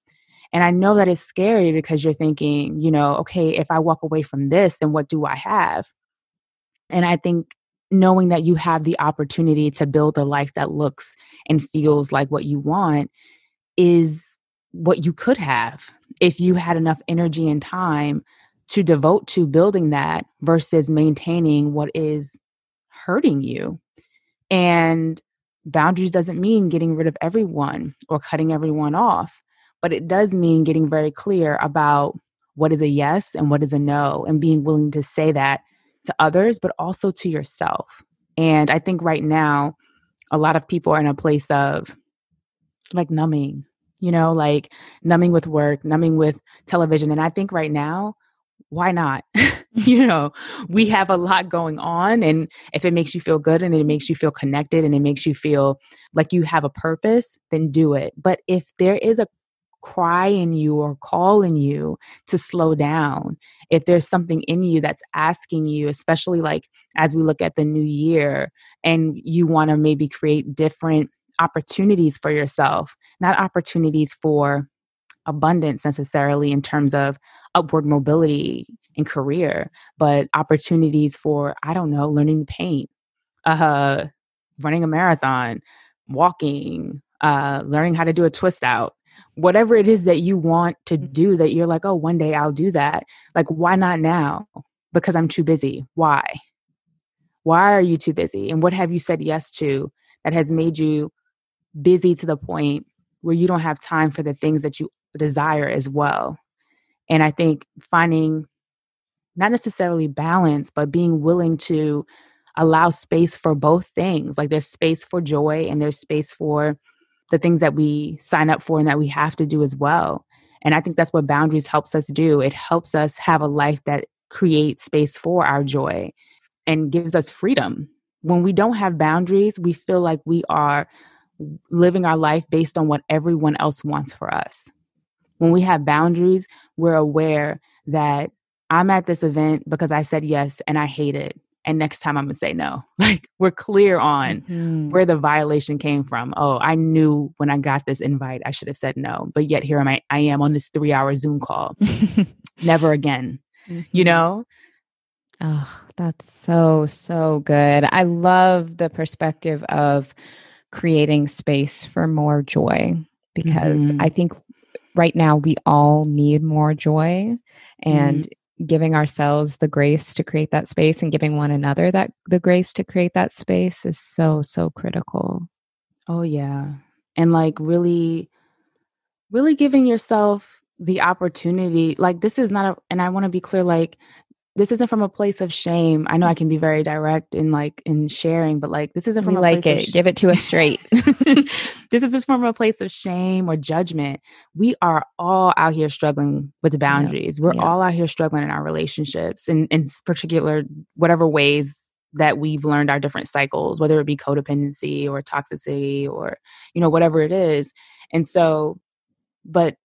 And I know that it's scary because you're thinking, you know, okay, if I walk away from this, then what do I have? And I think knowing that you have the opportunity to build a life that looks and feels like what you want is what you could have if you had enough energy and time to devote to building that versus maintaining what is hurting you. And boundaries doesn't mean getting rid of everyone or cutting everyone off, but it does mean getting very clear about what is a yes and what is a no and being willing to say that to others, but also to yourself. And I think right now, a lot of people are in a place of like numbing, you know, like numbing with work, numbing with television. And I think right now, why not? you know, we have a lot going on. And if it makes you feel good and it makes you feel connected and it makes you feel like you have a purpose, then do it. But if there is a cry in you or call in you to slow down, if there's something in you that's asking you, especially like as we look at the new year and you want to maybe create different opportunities for yourself, not opportunities for abundance necessarily in terms of upward mobility and career, but opportunities for, I don't know, learning to paint, uh, running a marathon, walking, uh, learning how to do a twist out, whatever it is that you want to mm-hmm. do that you're like, oh, one day I'll do that. Like, why not now? Because I'm too busy. Why? Why are you too busy? And what have you said yes to that has made you busy to the point where you don't have time for the things that you desire as well? And I think finding not necessarily balance, but being willing to allow space for both things. Like there's space for joy and there's space for the things that we sign up for and that we have to do as well. And I think that's what boundaries helps us do. It helps us have a life that creates space for our joy and gives us freedom. When we don't have boundaries, we feel like we are living our life based on what everyone else wants for us. When we have boundaries, we're aware that I'm at this event because I said yes and I hate it and next time I'm gonna say no. Like we're clear on mm-hmm. where the violation came from. Oh, I knew when I got this invite I should have said no, but yet here am I, I am on this three hour Zoom call. Never again. Mm-hmm. You know? Oh, that's so, so good. I love the perspective of creating space for more joy because mm-hmm. I think right now we all need more joy and mm-hmm giving ourselves the grace to create that space and giving one another that the grace to create that space is so so critical. Oh yeah. And like really really giving yourself the opportunity like this is not a and i want to be clear like this isn't from a place of shame. I know I can be very direct in like in sharing, but like this isn't from we a like it. Sh- Give it to us straight. this is just from a place of shame or judgment. We are all out here struggling with the boundaries. We're all out here struggling in our relationships, in in particular whatever ways that we've learned our different cycles, whether it be codependency or toxicity or you know whatever it is. And so, but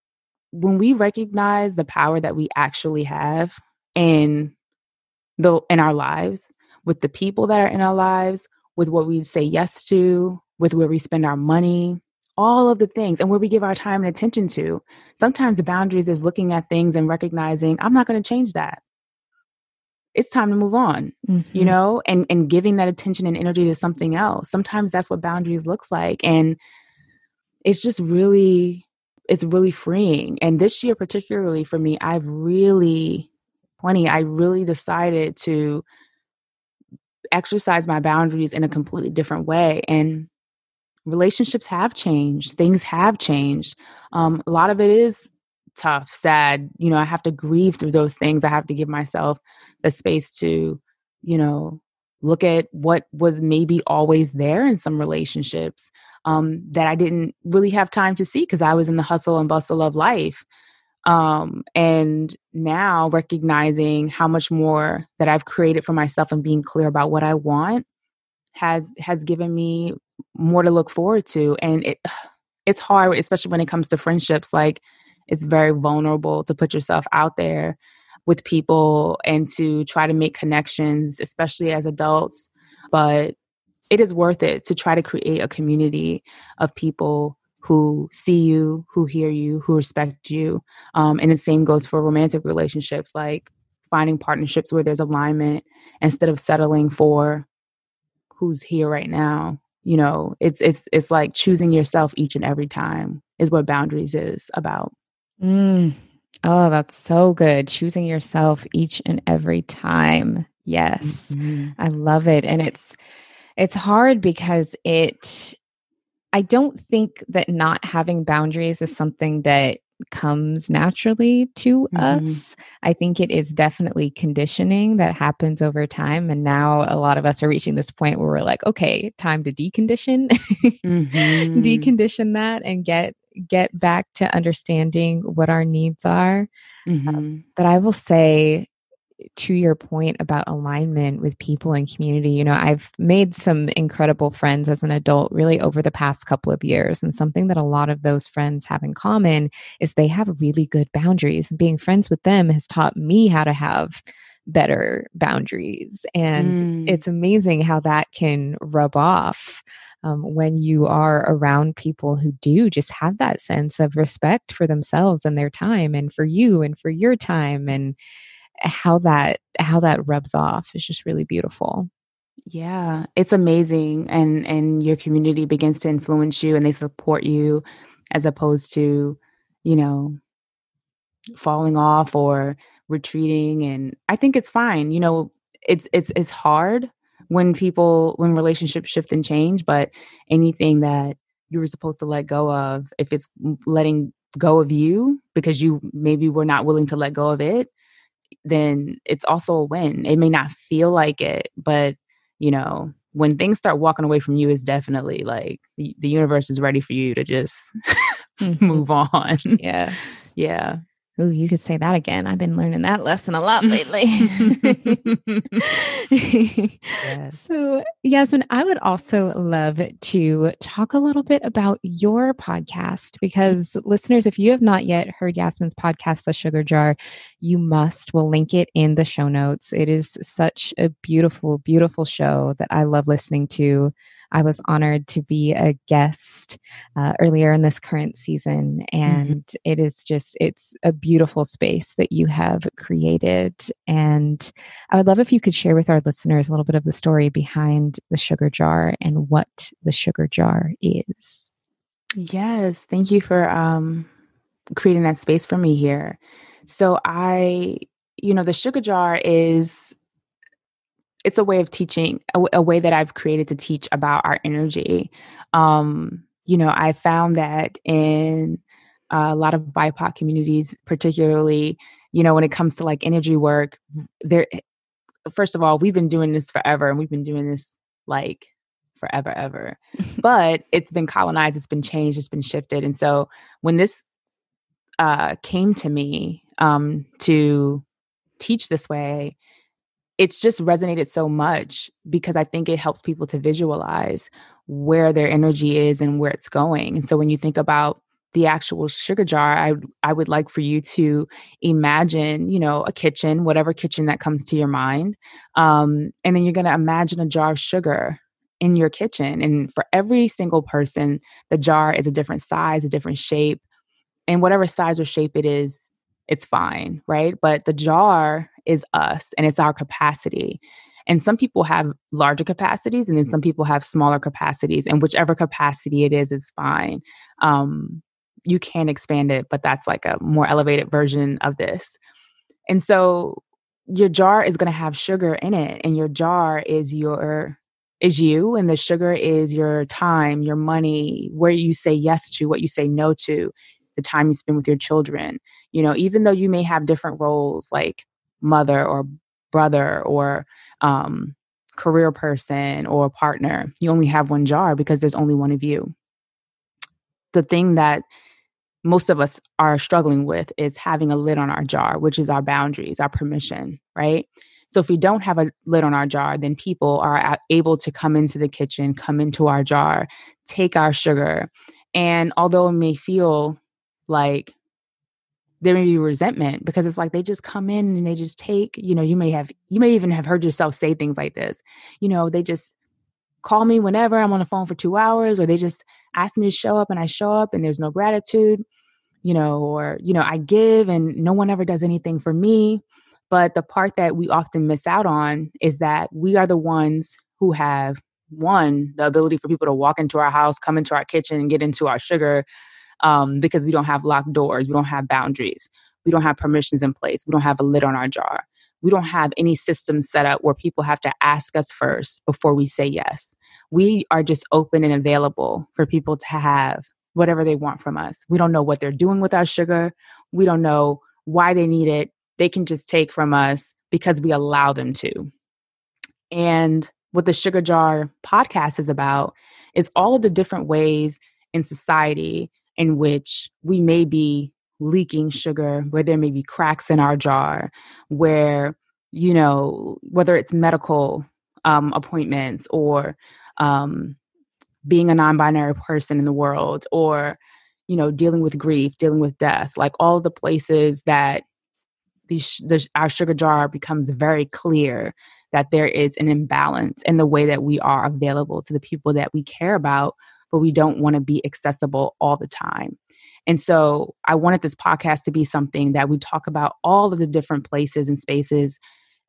when we recognize the power that we actually have and the in our lives, with the people that are in our lives, with what we say yes to, with where we spend our money, all of the things and where we give our time and attention to. Sometimes the boundaries is looking at things and recognizing, I'm not going to change that. It's time to move on, mm-hmm. you know, and and giving that attention and energy to something else. Sometimes that's what boundaries looks like and it's just really it's really freeing. And this year particularly for me, I've really 20, I really decided to exercise my boundaries in a completely different way. And relationships have changed, things have changed. Um, a lot of it is tough, sad. You know, I have to grieve through those things. I have to give myself the space to, you know, look at what was maybe always there in some relationships um, that I didn't really have time to see because I was in the hustle and bustle of life. Um, and now recognizing how much more that I've created for myself and being clear about what I want has has given me more to look forward to. And it it's hard, especially when it comes to friendships. Like it's very vulnerable to put yourself out there with people and to try to make connections, especially as adults. But it is worth it to try to create a community of people who see you, who hear you, who respect you. Um, and the same goes for romantic relationships, like finding partnerships where there's alignment instead of settling for who's here right now. You know, it's it's it's like choosing yourself each and every time is what boundaries is about. Mm. Oh, that's so good. Choosing yourself each and every time. Yes. Mm-hmm. I love it. And it's it's hard because it I don't think that not having boundaries is something that comes naturally to mm-hmm. us. I think it is definitely conditioning that happens over time. And now a lot of us are reaching this point where we're like, okay, time to decondition, mm-hmm. decondition that and get get back to understanding what our needs are. Mm-hmm. Um, but I will say to your point about alignment with people and community, you know, I've made some incredible friends as an adult really over the past couple of years. And something that a lot of those friends have in common is they have really good boundaries. And being friends with them has taught me how to have better boundaries. And mm. it's amazing how that can rub off. Um, when you are around people who do just have that sense of respect for themselves and their time and for you and for your time and how that how that rubs off is just really beautiful. Yeah it's amazing and and your community begins to influence you and they support you as opposed to you know falling off or retreating and i think it's fine you know it's it's it's hard when people when relationships shift and change but anything that you were supposed to let go of if it's letting go of you because you maybe were not willing to let go of it then it's also a win. It may not feel like it but you know when things start walking away from you is definitely like the, universe is ready for you to just mm-hmm. move on. Yes. Yeah Ooh, you could say that again. I've been learning that lesson a lot lately. yes. So, Yasmine, I would also love to talk a little bit about your podcast because, listeners, if you have not yet heard Yasmine's podcast, The Sugar Jar, you must. We'll link it in the show notes. It is such a beautiful, beautiful show that I love listening to. I was honored to be a guest uh, earlier in this current season. Mm-hmm. And mm-hmm. it is just, it's a beautiful space that you have created. And I would love if you could share with our listeners a little bit of the story behind the sugar jar and what the sugar jar is. Yes. Thank you for um, creating that space for me here. So I, you know, the sugar jar is it's a way of teaching a, a, way that i've created to teach about our energy. Um you know i found that in uh, a lot of bipoc communities particularly you know when it comes to like energy work there first of all we've been doing this forever and we've been doing this like forever ever. But it's been colonized it's been changed it's been shifted. And so when this uh came to me um to teach this way it's just resonated so much because I think it helps people to visualize where their energy is and where it's going. And so when you think about the actual sugar jar, I I would like for you to imagine, you know, a kitchen, whatever kitchen that comes to your mind, um, and then you're going to imagine a jar of sugar in your kitchen. And for every single person, the jar is a different size, a different shape, and whatever size or shape it is, it's fine, right? But the jar is us and it's our capacity. And some people have larger capacities, and then some people have smaller capacities. And whichever capacity it is, is fine. Um, you can expand it, but that's like a more elevated version of this. And so your jar is going to have sugar in it, and your jar is your is you and the sugar is your time your money where you say yes to what you say no to the time you spend with your children you know even though you may have different roles like mother or brother or um, career person or partner. You only have one jar because there's only one of you. The thing that most of us are struggling with is having a lid on our jar, which is our boundaries, our permission, right? So if we don't have a lid on our jar, then people are able to come into the kitchen, come into our jar, take our sugar. And although it may feel like there may be resentment because it's like they just come in and they just take, you know, you may have, you may even have heard yourself say things like this. You know, they just call me whenever I'm on the phone for two hours, or they just ask me to show up and I show up and there's no gratitude, you know, or, you know, I give and no one ever does anything for me. But the part that we often miss out on is that we are the ones who have one, the ability for people to walk into our house, come into our kitchen, and get into our sugar um, because we don't have locked doors, we don't have boundaries, we don't have permissions in place, we don't have a lid on our jar. We don't have any system set up where people have to ask us first before we say yes. We are just open and available for people to have whatever they want from us. We don't know what they're doing with our sugar. We don't know why they need it. They can just take from us because we allow them to. And what the Sugar Jar podcast is about is all of the different ways in society in which we may be leaking sugar, where there may be cracks in our jar, where, you know, whether it's medical um, appointments or um, being a non binary person in the world or, you know, dealing with grief, dealing with death, like all the places that these, the, our sugar jar becomes very clear that there is an imbalance in the way that we are available to the people that we care about but we don't want to be accessible all the time. And so I wanted this podcast to be something that we talk about all of the different places and spaces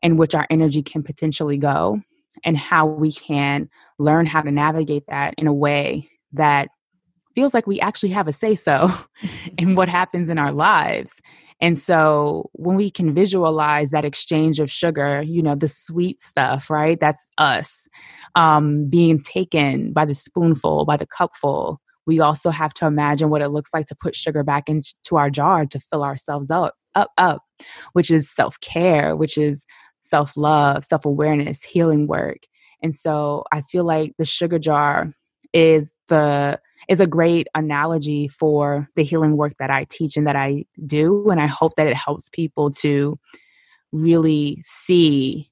in which our energy can potentially go and how we can learn how to navigate that in a way that feels like we actually have a say so in what happens in our lives And so when we can visualize that exchange of sugar, you know, the sweet stuff, right? That's us um, being taken by the spoonful, by the cupful. We also have to imagine what it looks like to put sugar back into our jar to fill ourselves up, up, up, which is self care, which is self love, self awareness, healing work. And so I feel like the sugar jar is the is a great analogy for the healing work that I teach and that I do. And I hope that it helps people to really see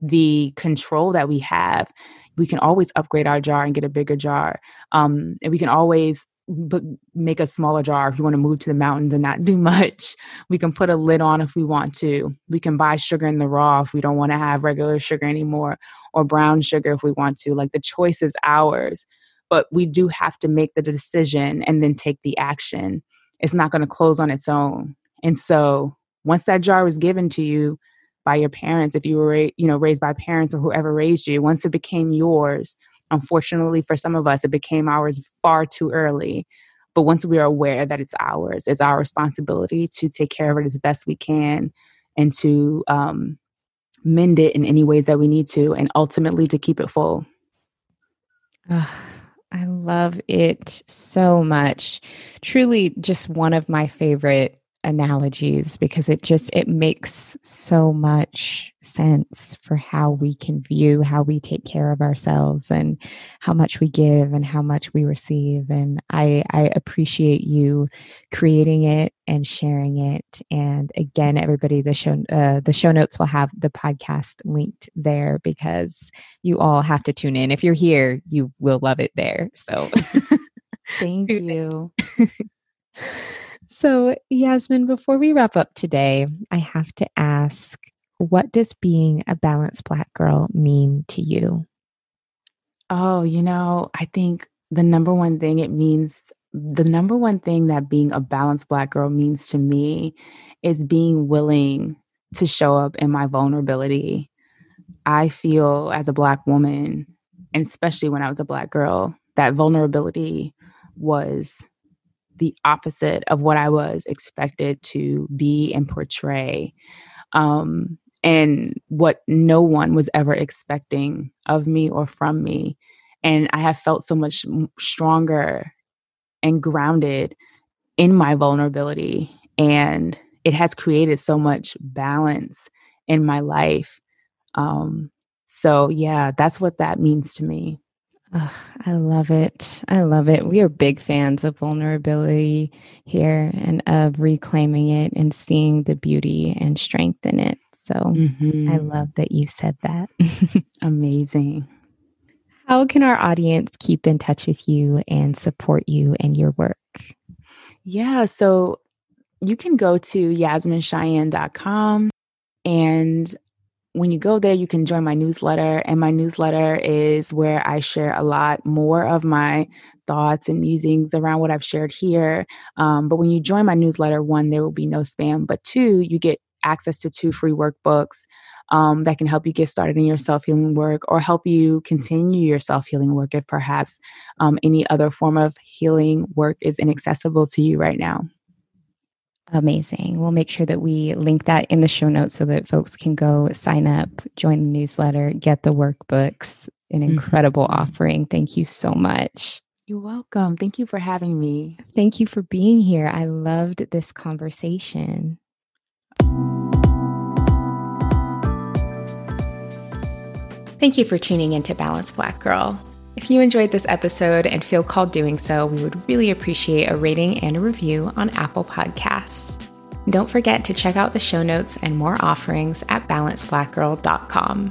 the control that we have. We can always upgrade our jar and get a bigger jar. Um, and we can always but make a smaller jar if you want to move to the mountains and not do much. We can put a lid on if we want to. We can buy sugar in the raw if we don't want to have regular sugar anymore, or brown sugar if we want to. Like the choice is ours but we do have to make the decision and then take the action. It's not going to close on its own. And so once that jar was given to you by your parents, if you were you know raised by parents or whoever raised you, once it became yours, unfortunately for some of us, it became ours far too early. But once we are aware that it's ours, it's our responsibility to take care of it as best we can and to um, mend it in any ways that we need to, and ultimately to keep it full. I love it so much. Truly, just one of my favorite analogies because it just it makes so much sense for how we can view how we take care of ourselves and how much we give and how much we receive. And i i appreciate you creating it and sharing it. And again everybody the show uh, the show notes will have the podcast linked there because you all have to tune in. If you're here you will love it there. So thank you So, Yasmine, before we wrap up today, I have to ask what does being a balanced Black girl mean to you? Oh, you know, I think the number one thing it means, the number one thing that being a balanced Black girl means to me is being willing to show up in my vulnerability. I feel as a Black woman, and especially when I was a Black girl, that vulnerability was the opposite of what I was expected to be and portray. Um, and what no one was ever expecting of me or from me. And I have felt so much stronger and grounded in my vulnerability. And it has created so much balance in my life. Um, so, yeah, that's what that means to me. Oh, I love it. I love it. We are big fans of vulnerability here and of reclaiming it and seeing the beauty and strength in it. So mm-hmm. I love that you said that. Amazing. How can our audience keep in touch with you and support you and your work? Yeah, so you can go to yasminecheyenne.com and when you go there, you can join my newsletter. And my newsletter is where I share a lot more of my thoughts and musings around what I've shared here. Um, but when you join my newsletter, one, there will be no spam. But two, you get access to two free workbooks um, that can help you get started in your self healing work or help you continue your self healing work if perhaps um, any other form of healing work is inaccessible to you right now. Amazing. We'll make sure that we link that in the show notes so that folks can go sign up, join the newsletter, get the workbooks. An mm-hmm. incredible mm-hmm. offering. Thank you so much. You're welcome. Thank you for having me. Thank you for being here. I loved this conversation. Thank you for tuning into Balanced Black Girl. If you enjoyed this episode and feel called doing so, we would really appreciate a rating and a review on Apple Podcasts. Don't forget to check out the show notes and more offerings at balancedblackgirl.com.